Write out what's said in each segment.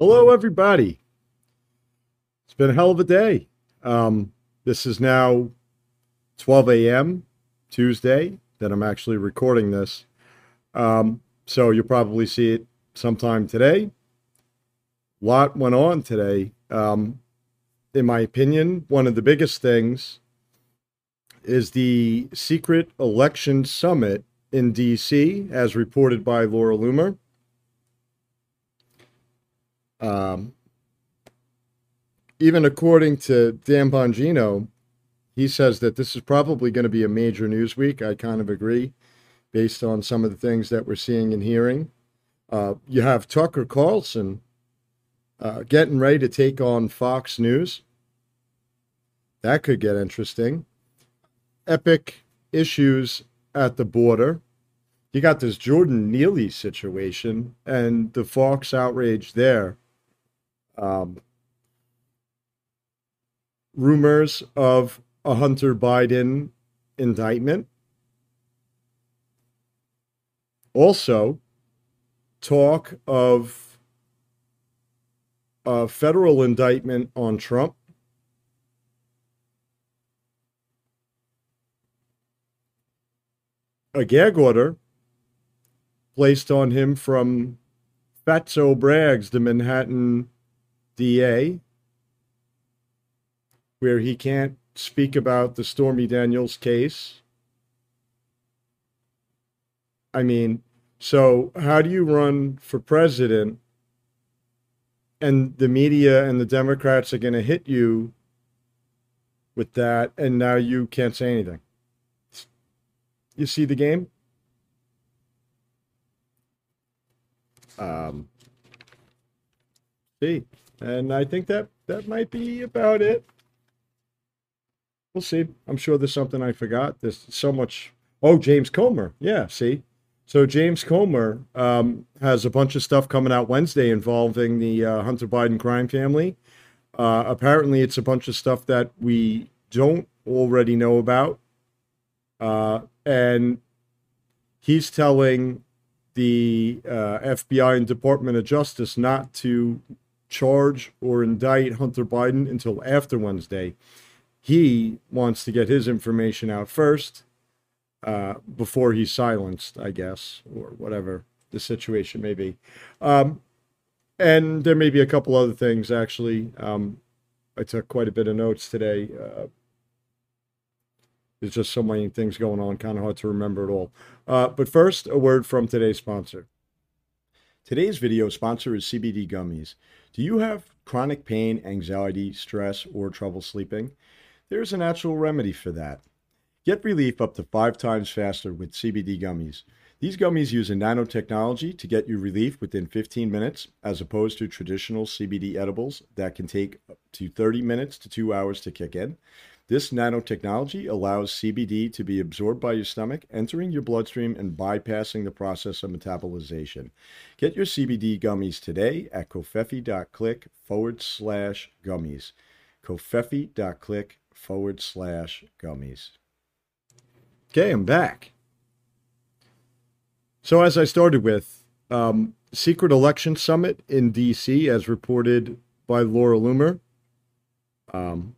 Hello, everybody. It's been a hell of a day. Um, this is now 12 a.m. Tuesday that I'm actually recording this. Um, so you'll probably see it sometime today. A lot went on today. Um, in my opinion, one of the biggest things is the secret election summit in D.C., as reported by Laura Loomer. Um, even according to Dan Bongino, he says that this is probably going to be a major news week. I kind of agree, based on some of the things that we're seeing and hearing. Uh, you have Tucker Carlson uh, getting ready to take on Fox News. That could get interesting. Epic issues at the border. You got this Jordan Neely situation and the Fox outrage there. Um, rumors of a Hunter Biden indictment. Also, talk of a federal indictment on Trump. A gag order placed on him from Fatso Braggs, the Manhattan DA, where he can't speak about the Stormy Daniels case. I mean, so how do you run for president and the media and the Democrats are going to hit you with that and now you can't say anything? You see the game? Um, see. And I think that that might be about it. We'll see. I'm sure there's something I forgot. There's so much. Oh, James Comer. Yeah, see. So James Comer um, has a bunch of stuff coming out Wednesday involving the uh, Hunter Biden crime family. Uh, apparently, it's a bunch of stuff that we don't already know about. Uh, and he's telling the uh, FBI and Department of Justice not to charge or indict Hunter Biden until after Wednesday. He wants to get his information out first uh, before he's silenced, I guess, or whatever the situation may be. Um, and there may be a couple other things, actually. Um, I took quite a bit of notes today. Uh, there's just so many things going on, kind of hard to remember it all. Uh, but first, a word from today's sponsor. Today's video sponsor is CBD Gummies. Do you have chronic pain, anxiety, stress, or trouble sleeping? There's a natural remedy for that. Get relief up to five times faster with CBD gummies. These gummies use a nanotechnology to get you relief within 15 minutes, as opposed to traditional CBD edibles that can take up to 30 minutes to two hours to kick in. This nanotechnology allows CBD to be absorbed by your stomach, entering your bloodstream and bypassing the process of metabolization. Get your CBD gummies today at covfefe.click forward slash gummies. covfefe.click forward slash gummies. Okay, I'm back. So, as I started with, um, secret election summit in DC, as reported by Laura Loomer. Um,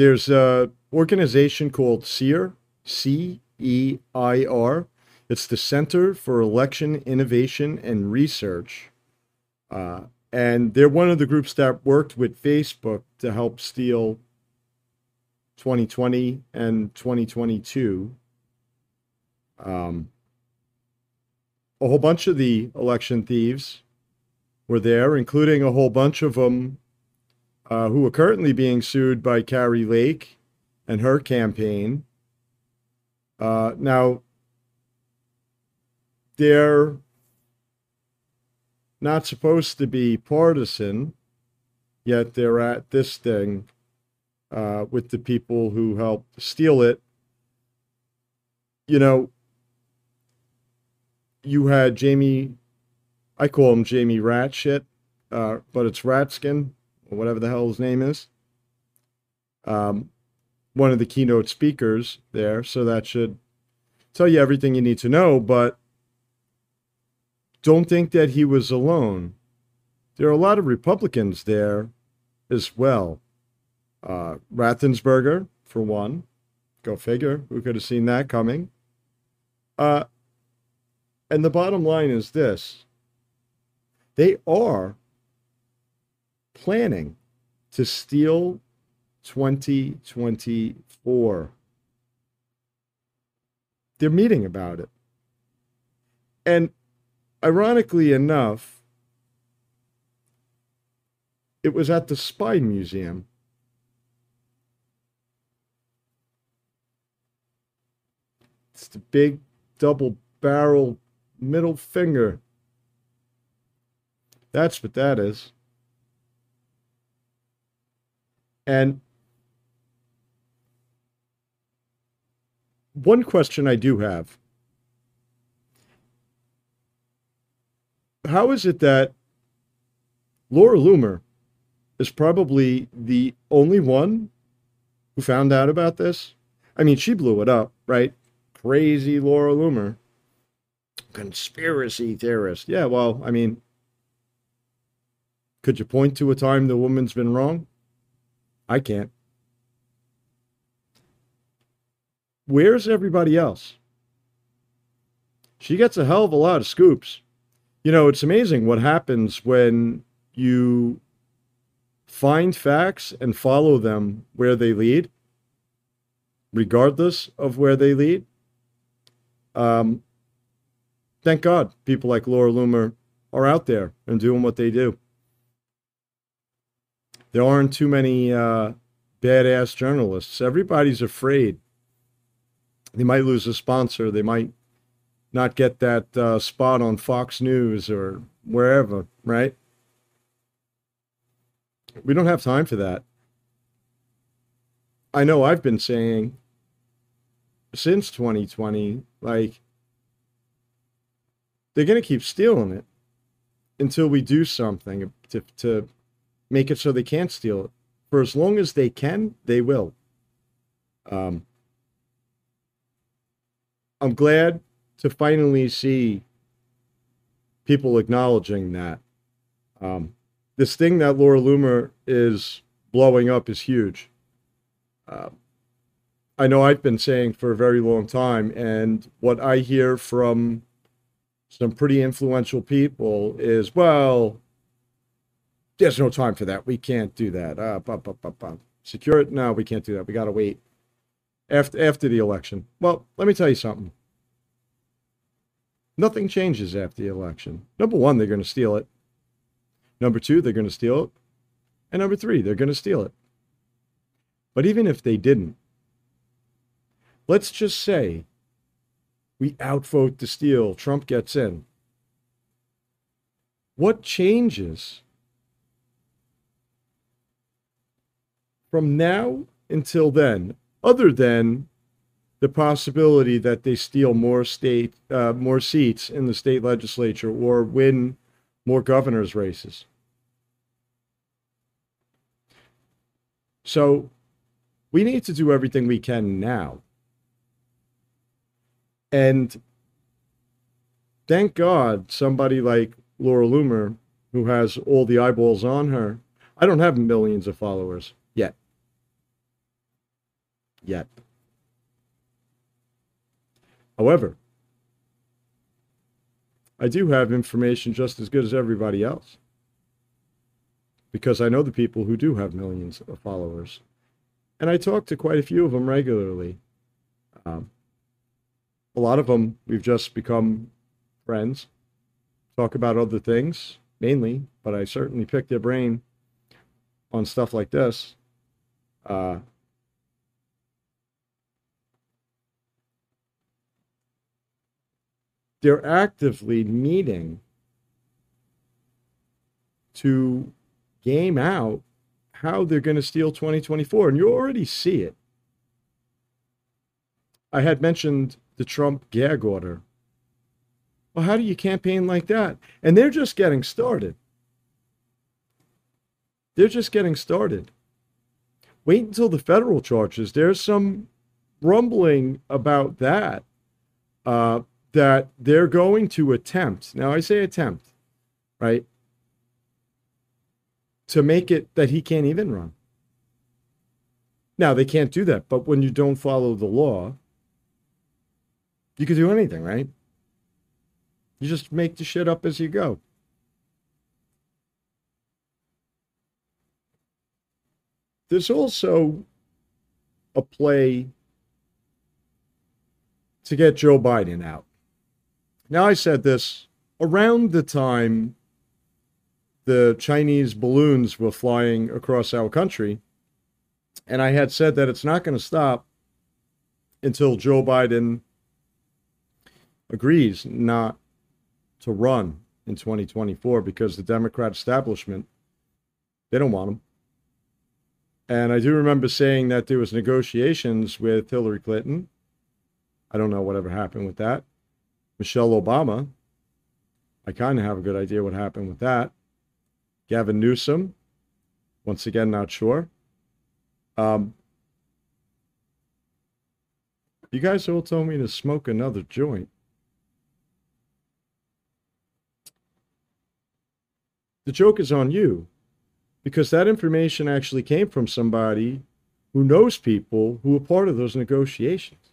there's a organization called CEIR, C E I R. It's the Center for Election Innovation and Research. Uh, and they're one of the groups that worked with Facebook to help steal 2020 and 2022. Um, a whole bunch of the election thieves were there, including a whole bunch of them uh, who are currently being sued by Kari Lake and her campaign. Uh, now, they're not supposed to be partisan, yet they're at this thing uh, with the people who helped steal it. You know, you had Jamie, I call him Jamie Ratshit, uh, but it's Ratskin or whatever the hell his name is. Um, one of the keynote speakers there, so that should tell you everything you need to know. But don't think that he was alone. there are a lot of Republicans there as well. Uh, Raffensperger, for one. Go figure. Who could have seen that coming? Uh, and the bottom line is this they are planning to steal 2024. They're meeting about it. And ironically enough, it was at the Spy Museum. It's the big double barrel middle finger. That's what that is. And one question I do have How is it that Laura Loomer is probably the only one who found out about this? I mean, she blew it up, right? Crazy Laura Loomer. Conspiracy theorist. Yeah, well, I mean, could you point to a time the woman's been wrong? I can't. Where's everybody else? She gets a hell of a lot of scoops. You know, it's amazing what happens when you find facts and follow them where they lead, regardless of where they lead. Um, thank God people like Laura Loomer are out there and doing what they do there aren't too many uh, badass journalists. Everybody's afraid. They might lose a sponsor. They might not get that uh, spot on Fox News or wherever, right? We don't have time for that. I know I've been saying since 2020, like, they're going to keep stealing it until we do something to, to make it so they can't steal it. For as long as they can, they will. Um, I'm glad to finally see people acknowledging that. Um, this thing that Laura Loomer is blowing up is huge. Uh, I know I've been saying for a very long time, and what I hear from some pretty influential people is, well, there's no time for that. We can't do that. Uh, Secure it? No, we can't do that. We got to wait after after the election. Well, let me tell you something. Nothing changes after the election. Number one, they're going to steal it. Number two, they're going to steal it. And number three, they're going to steal it. But even if they didn't, let's just say we outvote the steal, Trump gets in. What changes from now until then, other than the possibility that they steal more state uh, more seats in the state legislature or win more governors races. So we need to do everything we can now. And thank God somebody like Laura Loomer, who has all the eyeballs on her, I don't have millions of followers yet. However, I do have information just as good as everybody else because I know the people who do have millions of followers. And I talk to quite a few of them regularly. Um, a lot of them we've just become friends, talk about other things mainly, but I certainly pick their brain on stuff like this. Uh, they're actively meeting to game out how they're going to steal 2024. And you already see it. I had mentioned the Trump gag order. Well, how do you campaign like that? And they're just getting started. They're just getting started. Wait until the federal charges. There's some rumbling about that. Uh, that they're going to attempt. Now, I say attempt, right? to make it that he can't even run. Now, they can't do that, but when you don't follow the law, you can do anything, right? You just make the shit up as you go. There's also a play to get Joe Biden out. Now, I said this around the time the Chinese balloons were flying across our country. And I had said that it's not going to stop until Joe Biden agrees not to run in 2024 because the Democrat establishment they don't want him. And I do remember saying that there was negotiations with Hillary Clinton. I don't know whatever happened with that. Michelle Obama. I kind of have a good idea what happened with that. Gavin Newsom. Once again, not sure. Um, you guys all told me to smoke another joint. The joke is on you because that information actually came from somebody who knows people who were part of those negotiations.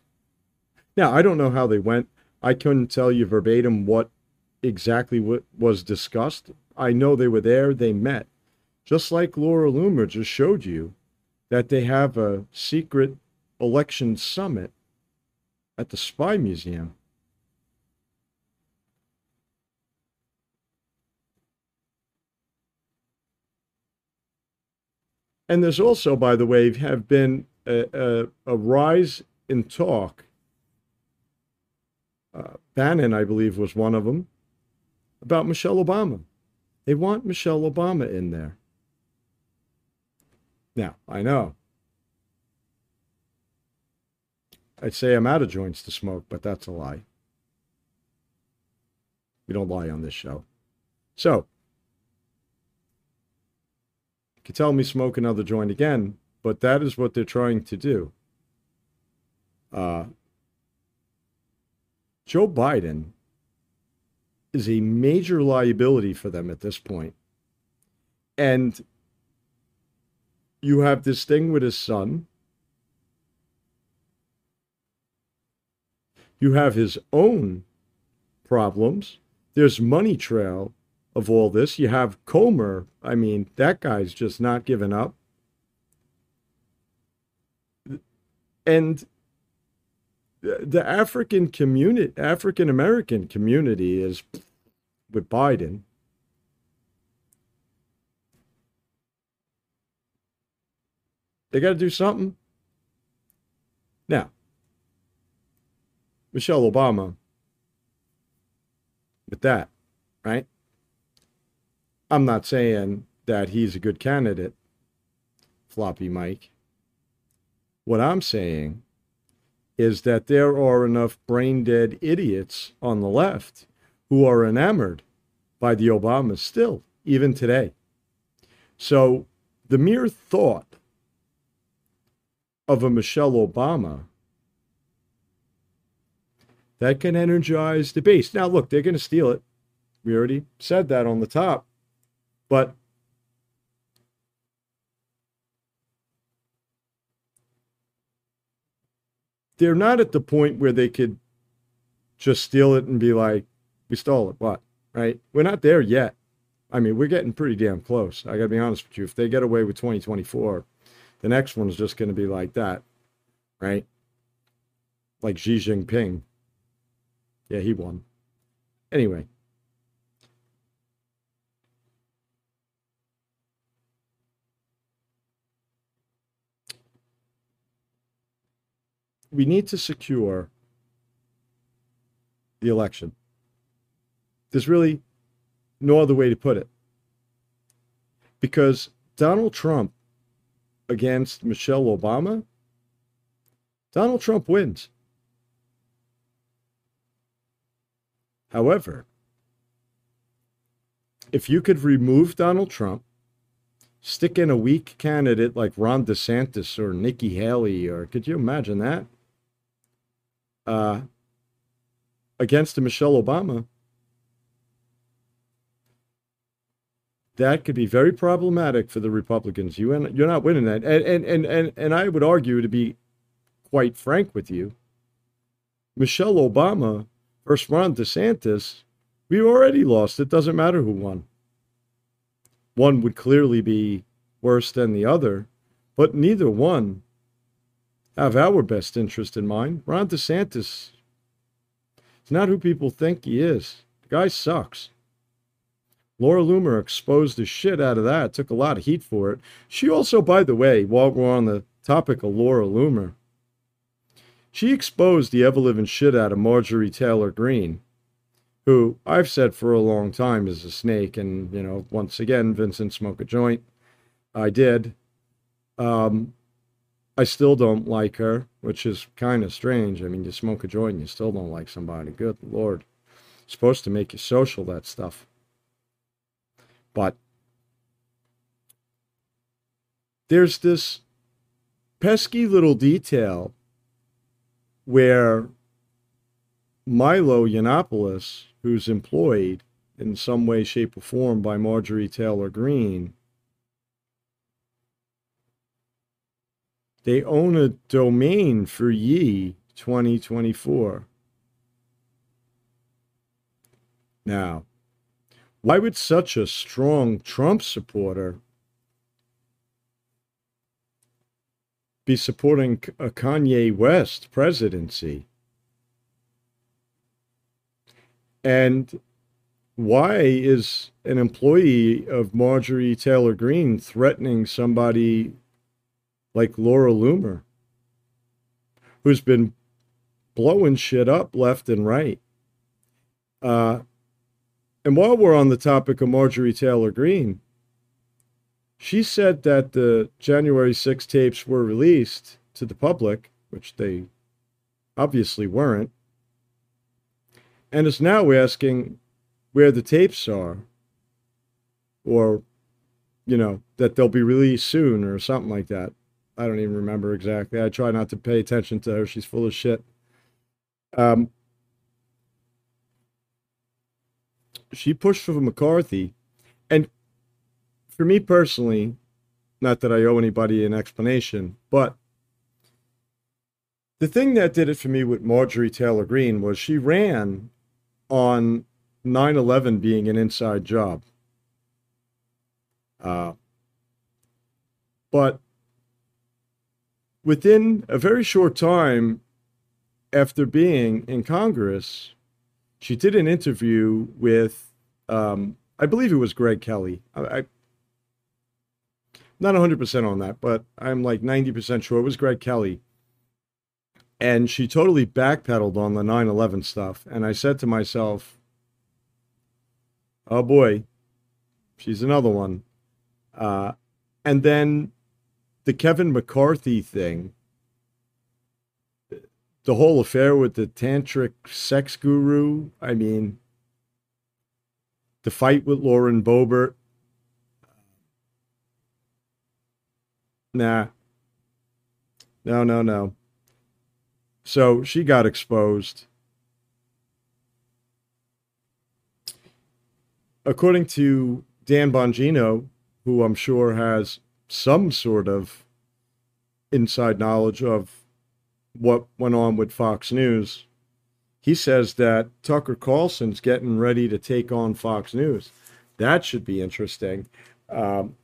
Now, I don't know how they went. I couldn't tell you verbatim what exactly what was discussed. I know they were there, they met. Just like Laura Loomer just showed you that they have a secret election summit at the Spy Museum. And there's also, by the way, have been a, a, a rise in talk. Uh, Bannon, I believe, was one of them, about Michelle Obama. They want Michelle Obama in there. Now, I know. I'd say I'm out of joints to smoke, but that's a lie. We don't lie on this show. So, could tell me smoke another joint again, but that is what they're trying to do. Uh, Joe Biden is a major liability for them at this point. And you have this thing with his son. You have his own problems. There's money trail of all this. You have Comer. I mean, that guy's just not giving up. And the African community, African American community is with Biden. They got to do something. Now, Michelle Obama, with that, right? I'm not saying that he's a good candidate, Floppy Mike. What I'm saying is that there are enough brain dead idiots on the left who are enamored by the Obamas still, even today. So the mere thought of a Michelle Obama that can energize the base. Now, look, they're going to steal it. We already said that on the top. But they're not at the point where they could just steal it and be like, we stole it. What? Right? We're not there yet. I mean, we're getting pretty damn close. I got to be honest with you. If they get away with 2024, the next one's just going to be like that. Right? Like Xi Jinping. Yeah, he won. Anyway, we need to secure the election. There's really no other way to put it. Because Donald Trump against Michelle Obama, Donald Trump wins. However, if you could remove Donald Trump, stick in a weak candidate like Ron DeSantis or Nikki Haley, or could you imagine that? Uh, against Michelle Obama, that could be very problematic for the Republicans. You and you're not winning that. And and and and, and I would argue to be quite frank with you, Michelle Obama versus Ron DeSantis, we already lost. It doesn't matter who won. One would clearly be worse than the other, but neither one have our best interest in mind. Ron DeSantis is not who people think he is. The guy sucks. Laura Loomer exposed the shit out of that, took a lot of heat for it. She also, by the way, while we're on the topic of Laura Loomer, she exposed the ever living shit out of Marjorie Taylor Greene, who I've said for a long time is a snake. And, you know, once again, Vincent smoke a joint. I did. Um, I still don't like her, which is kind of strange. I mean, you smoke a joint and you still don't like somebody. Good Lord. It's supposed to make you social, that stuff. But there's this pesky little detail where Milo Yiannopoulos, who's employed in some way, shape, or form by Marjorie Taylor Greene, they own a domain for Ye 2024. Now, why would such a strong Trump supporter be supporting a uh, Kanye West presidency? And why is an employee of Marjorie Taylor Greene threatening somebody like Laura Loomer, who's been blowing shit up left and right? Uh, and while we're on the topic of Marjorie Taylor Greene, she said that the January 6 tapes were released to the public, which they obviously weren't, and is now asking where the tapes are, or, you know, that they'll be released soon or something like that. I don't even remember exactly. I try not to pay attention to her. She's full of shit. Um, she pushed for McCarthy. And for me personally, not that I owe anybody an explanation, but the thing that did it for me with Marjorie Taylor Greene was she ran on 9 11 being an inside job. Uh, but within a very short time after being in Congress, she did an interview with, um, I believe it was Greg Kelly. I, I not 100% on that, but I'm like 90% sure it was Greg Kelly. And she totally backpedaled on the 9 11 stuff. And I said to myself, oh boy, she's another one. Uh, and then the Kevin McCarthy thing the whole affair with the tantric sex guru. I mean, the fight with Lauren Boebert. Nah. No, no, no. So she got exposed. According to Dan Bongino, who I'm sure has some sort of inside knowledge of what went on with Fox News. He says that Tucker Carlson's getting ready to take on Fox News. That should be interesting. Um,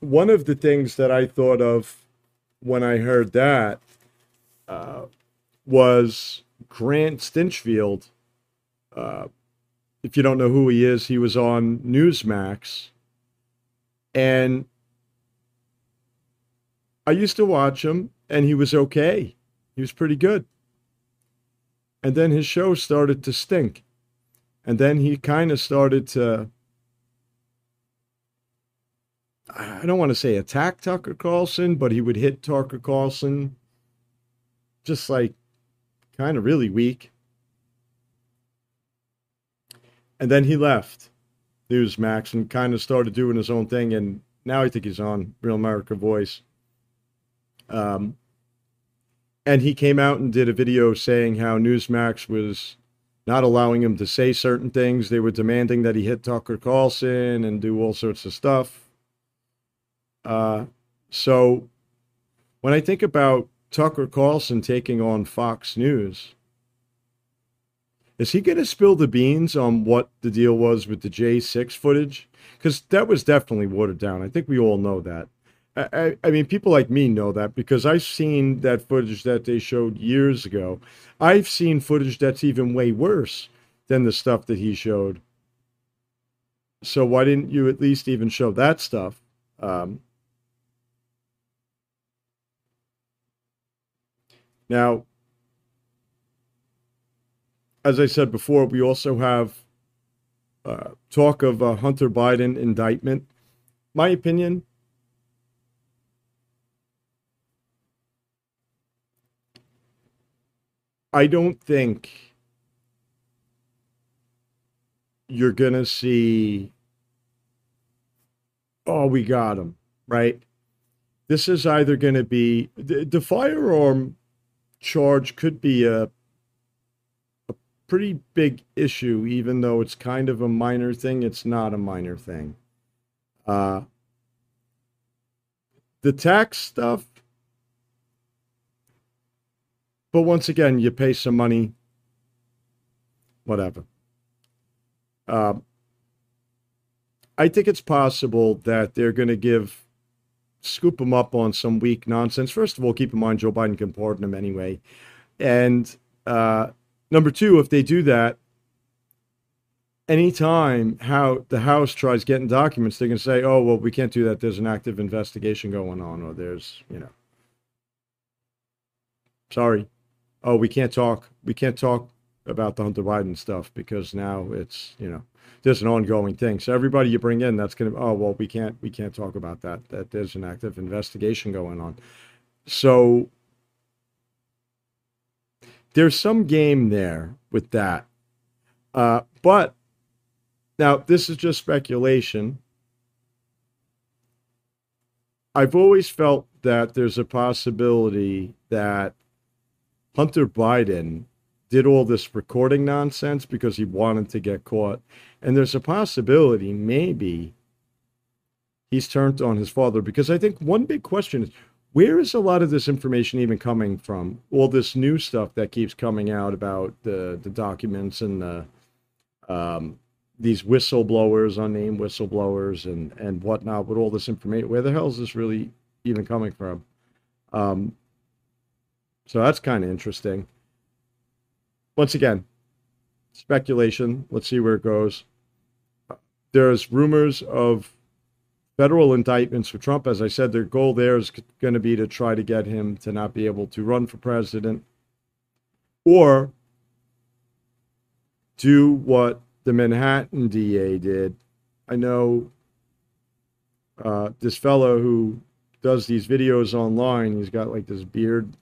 one of the things that I thought of when I heard that uh, was Grant Stinchfield. Uh, if you don't know who he is, he was on Newsmax. And I used to watch him and he was okay. He was pretty good. And then his show started to stink. And then he kind of started to, I don't want to say attack Tucker Carlson, but he would hit Tucker Carlson just like kind of really weak. And then he left Newsmax and kind of started doing his own thing. And now I think he's on Real America Voice. Um, and he came out and did a video saying how Newsmax was not allowing him to say certain things. They were demanding that he hit Tucker Carlson and do all sorts of stuff. Uh, so when I think about Tucker Carlson taking on Fox News, is he going to spill the beans on what the deal was with the J6 footage? Because that was definitely watered down. I think we all know that. I, I, mean, people like me know that because I've seen that footage that they showed years ago. I've seen footage that's even way worse than the stuff that he showed. So why didn't you at least even show that stuff? Um, now, as I said before, we also have uh, talk of a Hunter Biden indictment. My opinion, I don't think you're going to see, oh, we got him, right? This is either going to be the, the firearm charge could be a pretty big issue, even though it's kind of a minor thing. It's not a minor thing. Uh, the tax stuff, but once again, you pay some money, whatever. Uh, I think it's possible that they're going to give scoop him up on some weak nonsense. First of all, keep in mind Joe Biden can pardon him anyway, and uh, Number two, if they do that, anytime how the House tries getting documents, they can say, "Oh, well, we can't do that. There's an active investigation going on, or there's, you know, sorry, oh, we can't talk. We can't talk about the Hunter Biden stuff because now it's, you know, there's an ongoing thing. So everybody you bring in, that's going to, oh, well, we can't, we can't talk about that. That there's an active investigation going on. So there's some game there with that. Uh, but now this is just speculation. I've always felt that there's a possibility that Hunter Biden did all this recording nonsense because he wanted to get caught. And there's a possibility maybe he's turned on his father because I think one big question is where is a lot of this information even coming from? All this new stuff that keeps coming out about the the documents and the um, these whistleblowers, unnamed whistleblowers, and and whatnot with all this information. Where the hell is this really even coming from? Um, so that's kind of interesting. Once again, speculation. Let's see where it goes. There's rumors of federal indictments for Trump. As I said, their goal there is going to be to try to get him to not be able to run for president or do what the Manhattan DA did. I know uh, this fellow who does these videos online, he's got like this beard,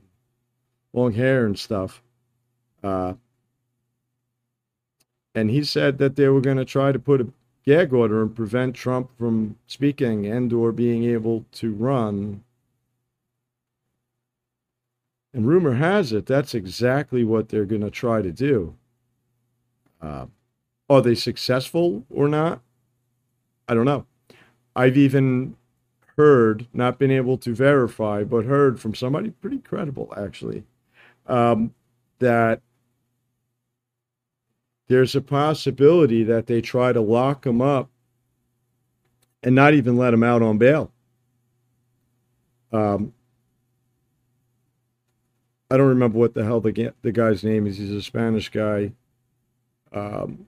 long hair, and stuff. Uh, and he said that they were going to try to put a gag order and prevent Trump from speaking and or being able to run. And rumor has it that's exactly what they're going to try to do. Uh, are they successful or not? I don't know. I've even heard, not been able to verify, but heard from somebody pretty credible actually, um, that there's a possibility that they try to lock him up and not even let him out on bail. Um, I don't remember what the hell the the guy's name is. He's a Spanish guy, um,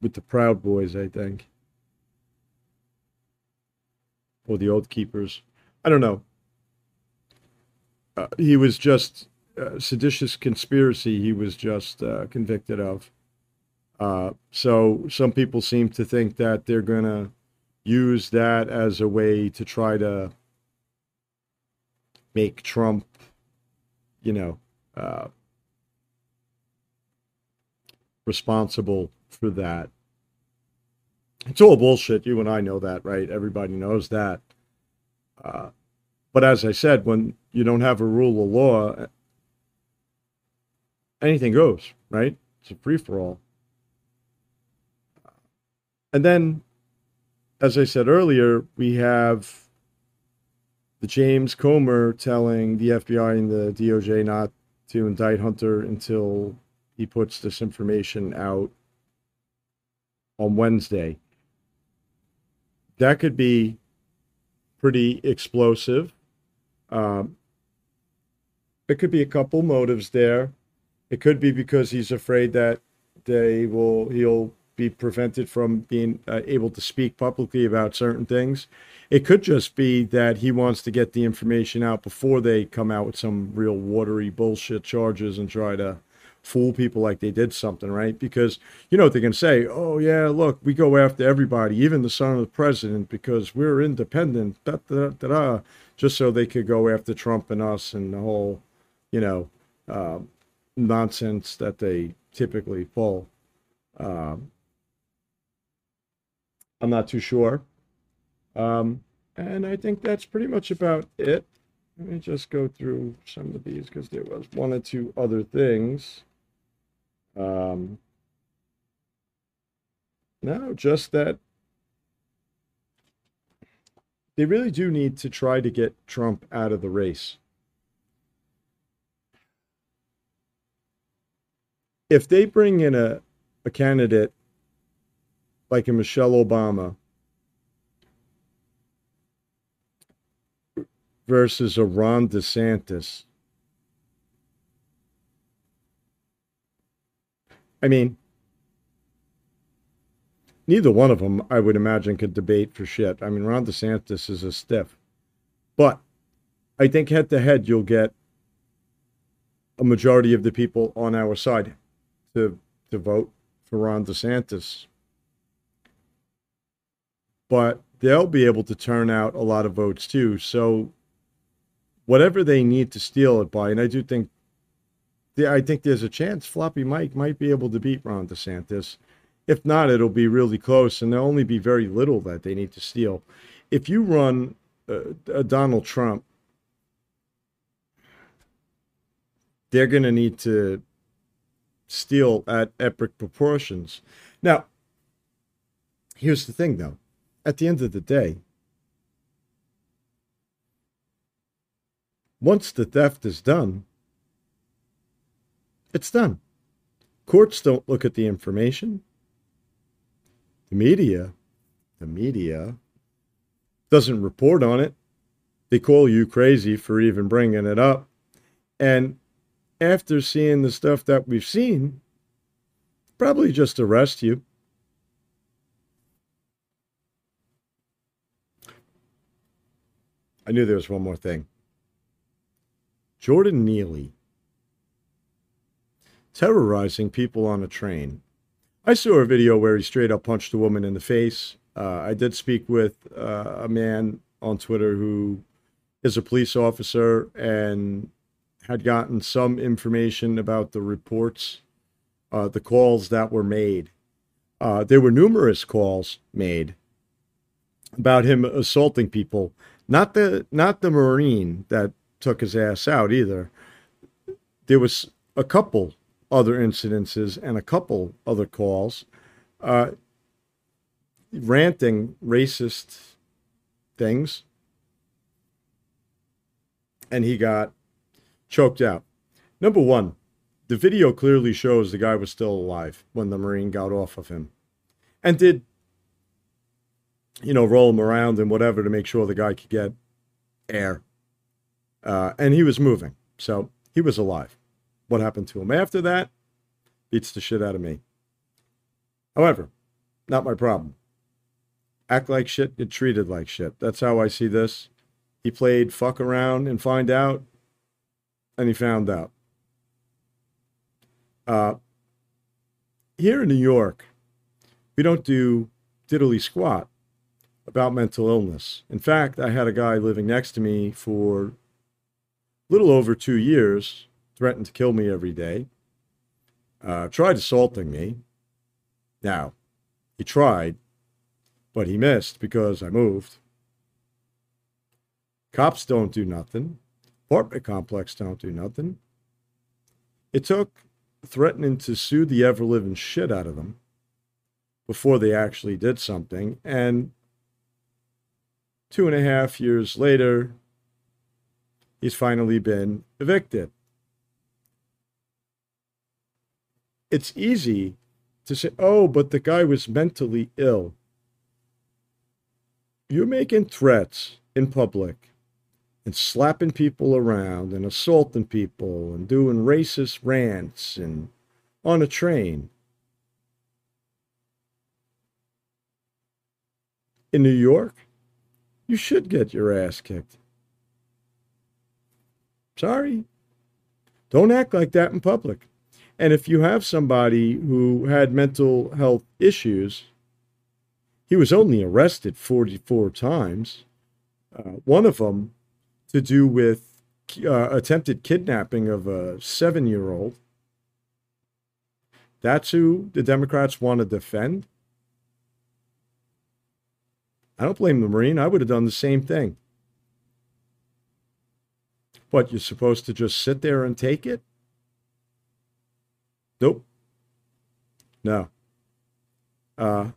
with the Proud Boys, I think, or the Oath Keepers. I don't know. Uh, he was just uh, seditious conspiracy he was just uh, convicted of. Uh, so some people seem to think that they're to use that as a way to try to make Trump, you know, responsible for that. It's all bullshit. You and I know that, right? Everybody knows that. Uh, but as I said, when you don't have a rule of law anything goes, right? It's a free for all. And then, as I said earlier, we have the James Comer telling the FBI and the DOJ not to indict Hunter until he puts this information out on Wednesday. That could be pretty explosive. Um, there could be a couple motives there. It could be because he's afraid that they will he'll be prevented from being uh, able to speak publicly about certain things. It could just be that he wants to get the information out before they come out with some real watery bullshit charges and try to fool people like they did something, right? Because you know what going to say, oh, yeah, look, we go after everybody, even the son of the president, because we're independent, da, da, da, da, just so they could go after Trump and us and the whole, you know, uh, nonsense that they typically pull. Um, I'm not too sure. Um, and I think that's pretty much about it. Let me just go through some of these because there was one or two other things. Um, no, just that they really do need to try to get Trump out of the race. If they bring in a, a candidate like a Michelle Obama versus a Ron DeSantis, I mean, neither one of them, I would imagine, could debate for shit. I mean, Ron DeSantis is a stiff. But I think head to head, you'll get a majority of the people on our side to, to vote for Ron DeSantis but they'll be able to turn out a lot of votes too. So whatever they need to steal it by, and I do think, I think there's a chance Floppy Mike might be able to beat Ron DeSantis. If not, it'll be really close, and there'll only be very little that they need to steal. If you run uh, Donald Trump, they're going to need to steal at epic proportions. Now, here's the thing, though at the end of the day, once the theft is done, it's done. Courts don't look at the information. The media, the media doesn't report on it. They call you crazy for even bringing it up. And after seeing the stuff that we've seen, probably just arrest you. I knew there was one more thing. Jordan Neely terrorizing people on a train. I saw a video where he straight up punched a woman in the face. Uh, I did speak with uh, a man on Twitter who is a police officer and had gotten some information about the reports, uh, the calls that were made. Uh, there were numerous calls made about him assaulting people not the not the Marine that took his ass out either. There was a couple other incidences and a couple other calls, uh, ranting racist things, and he got choked out. Number one, the video clearly shows the guy was still alive when the Marine got off of him, and did you know, roll him around and whatever to make sure the guy could get air. Uh, and he was moving. So he was alive. What happened to him after that beats the shit out of me. However, not my problem. Act like shit, get treated like shit. That's how I see this. He played fuck around and find out, and he found out. Uh, here in New York, we don't do diddly squat about mental illness. In fact, I had a guy living next to me for a little over two years, threatened to kill me every day, uh, tried assaulting me. Now, he tried, but he missed because I moved. Cops don't do nothing. Apartment complex don't do nothing. It took threatening to sue the ever living shit out of them before they actually did something. And two and a half years later, he's finally been evicted. It's easy to say, oh, but the guy was mentally ill. You're making threats in public and slapping people around and assaulting people and doing racist rants and on a train. In New York, you should get your ass kicked. Sorry. Don't act like that in public. And if you have somebody who had mental health issues, he was only arrested 44 times. Uh, one of them to do with uh, attempted kidnapping of a seven year old. That's who the Democrats want to defend. I don't blame the Marine. I would have done the same thing. But you're supposed to just sit there and take it? Nope. No. Uh,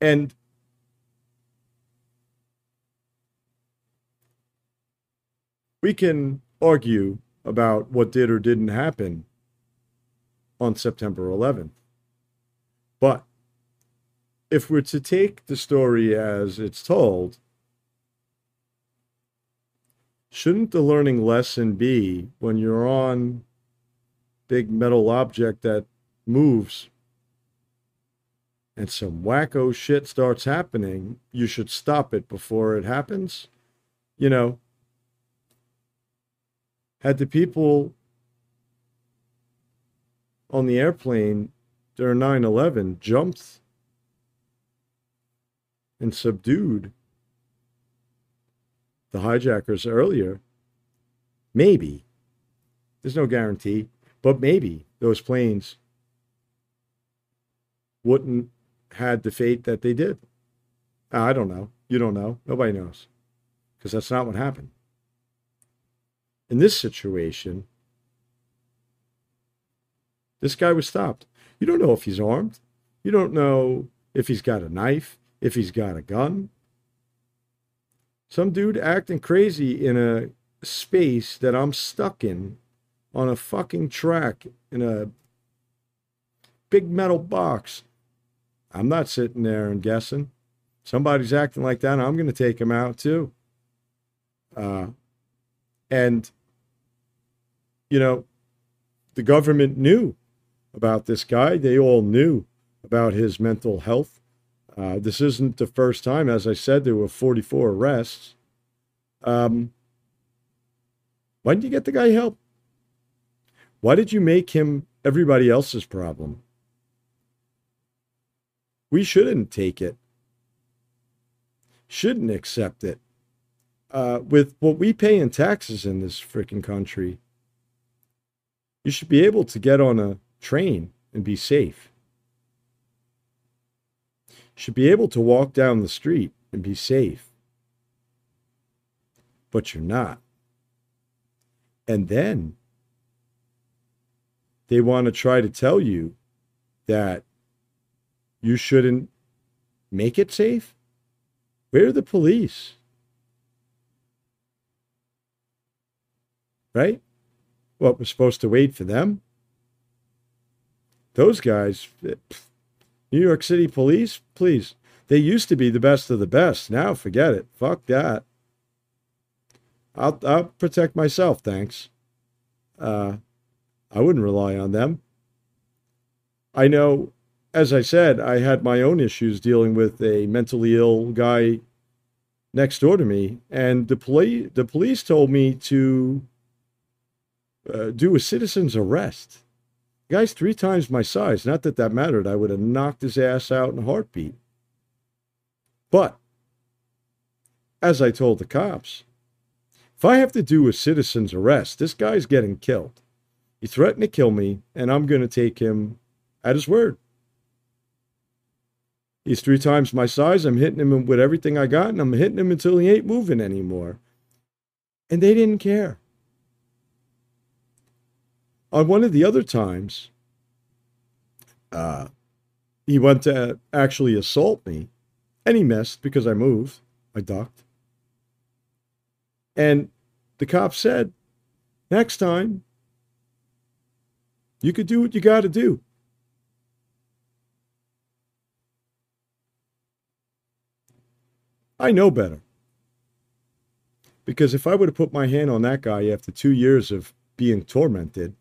and we can argue about what did or didn't happen on September 11th. But if we're to take the story as it's told, shouldn't the learning lesson be when you're on big metal object that moves. And some wacko shit starts happening, you should stop it before it happens? You know, had the people on the airplane during 9 11 jumped and subdued the hijackers earlier, maybe, there's no guarantee, but maybe those planes wouldn't had the fate that they did. I don't know. You don't know. Nobody knows. Because that's not what happened. In this situation, this guy was stopped. You don't know if he's armed. You don't know if he's got a knife, if he's got a gun. Some dude acting crazy in a space that I'm stuck in on a fucking track in a big metal box. I'm not sitting there and guessing. Somebody's acting like that, I'm going to take him out too. Uh, and, you know, the government knew about this guy. They all knew about his mental health. Uh, this isn't the first time. As I said, there were 44 arrests. Um, why didn't you get the guy help? Why did you make him everybody else's problem? We shouldn't take it, shouldn't accept it. Uh, with what we pay in taxes in this freaking country, you should be able to get on a train and be safe. You should be able to walk down the street and be safe. But you're not. And then they want to try to tell you that you shouldn't make it safe? Where are the police? Right? What, we're supposed to wait for them? Those guys, New York City police, please. They used to be the best of the best. Now forget it. Fuck that. I'll, I'll protect myself, thanks. Uh, I wouldn't rely on them. I know, as I said, I had my own issues dealing with a mentally ill guy next door to me, and the police the police told me to uh, do a citizen's arrest. The guy's three times my size. Not that that mattered. I would have knocked his ass out in a heartbeat. But as I told the cops, if I have to do a citizen's arrest, this guy's getting killed. He threatened to kill me, and I'm going to take him at his word. He's three times my size. I'm hitting him with everything I got, and I'm hitting him until he ain't moving anymore. And they didn't care. On one of the other times, Uh, he went to actually assault me, and he missed because I moved. I ducked. And the cop said, next time, you could do what you got to do. I know better. Because if I would have put my hand on that guy after two years of being tormented,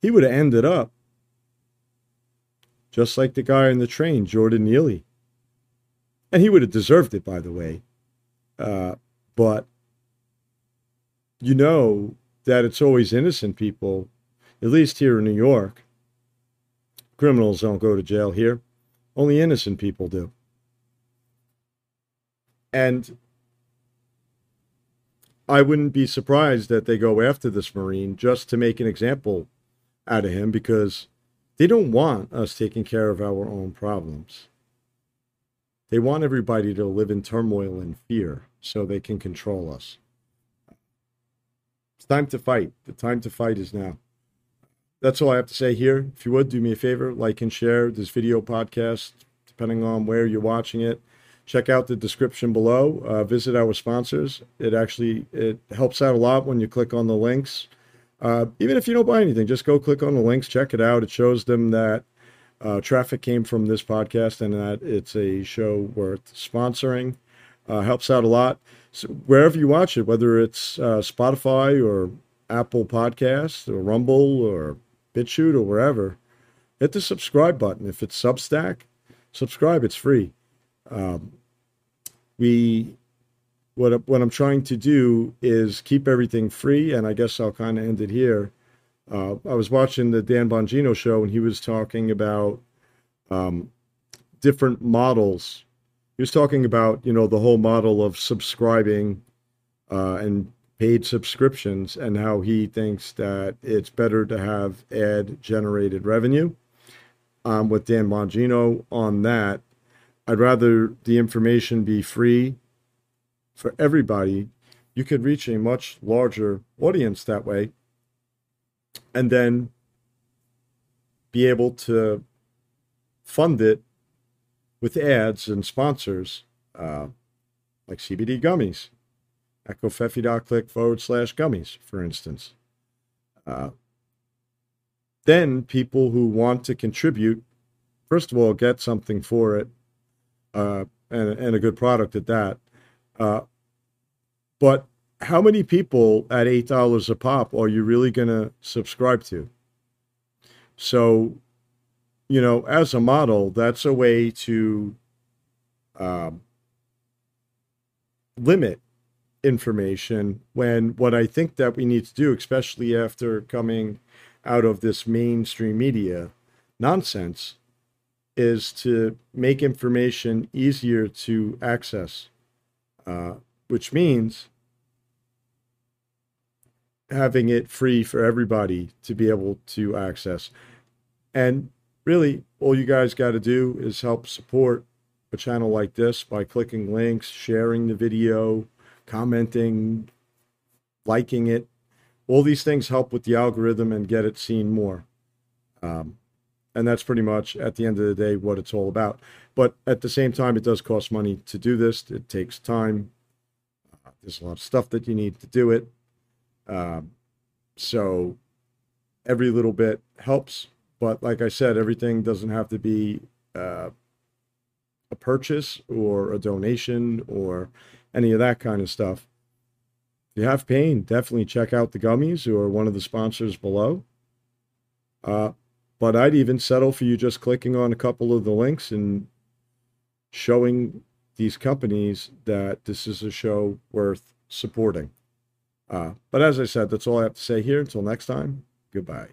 he would have ended up just like the guy on the train, Jordan Neely. And he would have deserved it, by the way. Uh, but you know that it's always innocent people, at least here in New York. Criminals don't go to jail here, only innocent people do. And I wouldn't be surprised that they go after this Marine just to make an example out of him because they don't want us taking care of our own problems. They want everybody to live in turmoil and fear so they can control us. It's time to fight. The time to fight is now. That's all I have to say here. If you would, do me a favor, like and share this video podcast, depending on where you're watching it check out the description below. Uh, visit our sponsors. It actually it helps out a lot when you click on the links. Uh, even if you don't buy anything, just go click on the links, check it out. It shows them that uh, traffic came from this podcast and that it's a show worth sponsoring. Uh, helps out a lot. So wherever you watch it, whether it's uh, Spotify or Apple Podcasts or Rumble or BitChute or wherever, hit the subscribe button. If it's Substack, subscribe. It's free. Um, we what what I'm trying to do is keep everything free, and I guess I'll kind of end it here. Uh, I was watching the Dan Bongino show, and he was talking about um, different models. He was talking about you know the whole model of subscribing uh, and paid subscriptions, and how he thinks that it's better to have ad generated revenue. Um, with Dan Bongino on that, I'd rather the information be free for everybody. You could reach a much larger audience that way and then be able to fund it with ads and sponsors uh, like CBD gummies. covfefe.click forward slash gummies, for instance. Uh, then people who want to contribute, first of all, get something for it uh, and, and a good product at that. Uh, but how many people at eight dollars a pop are you really going to subscribe to? So, you know, as a model, that's a way to um, limit information. When what I think that we need to do, especially after coming out of this mainstream media nonsense, is to make information easier to access, uh, which means having it free for everybody to be able to access. And really, all you guys got to do is help support a channel like this by clicking links, sharing the video, commenting, liking it. All these things help with the algorithm and get it seen more. Um, and that's pretty much at the end of the day what it's all about. But at the same time, it does cost money to do this. It takes time. Uh, there's a lot of stuff that you need to do it. Um, so every little bit helps. But like I said, everything doesn't have to be uh, a purchase or a donation or any of that kind of stuff. If you have pain, definitely check out the gummies who are one of the sponsors below. Uh, but I'd even settle for you just clicking on a couple of the links and showing these companies that this is a show worth supporting. Uh, but as I said, that's all I have to say here. Until next time, goodbye.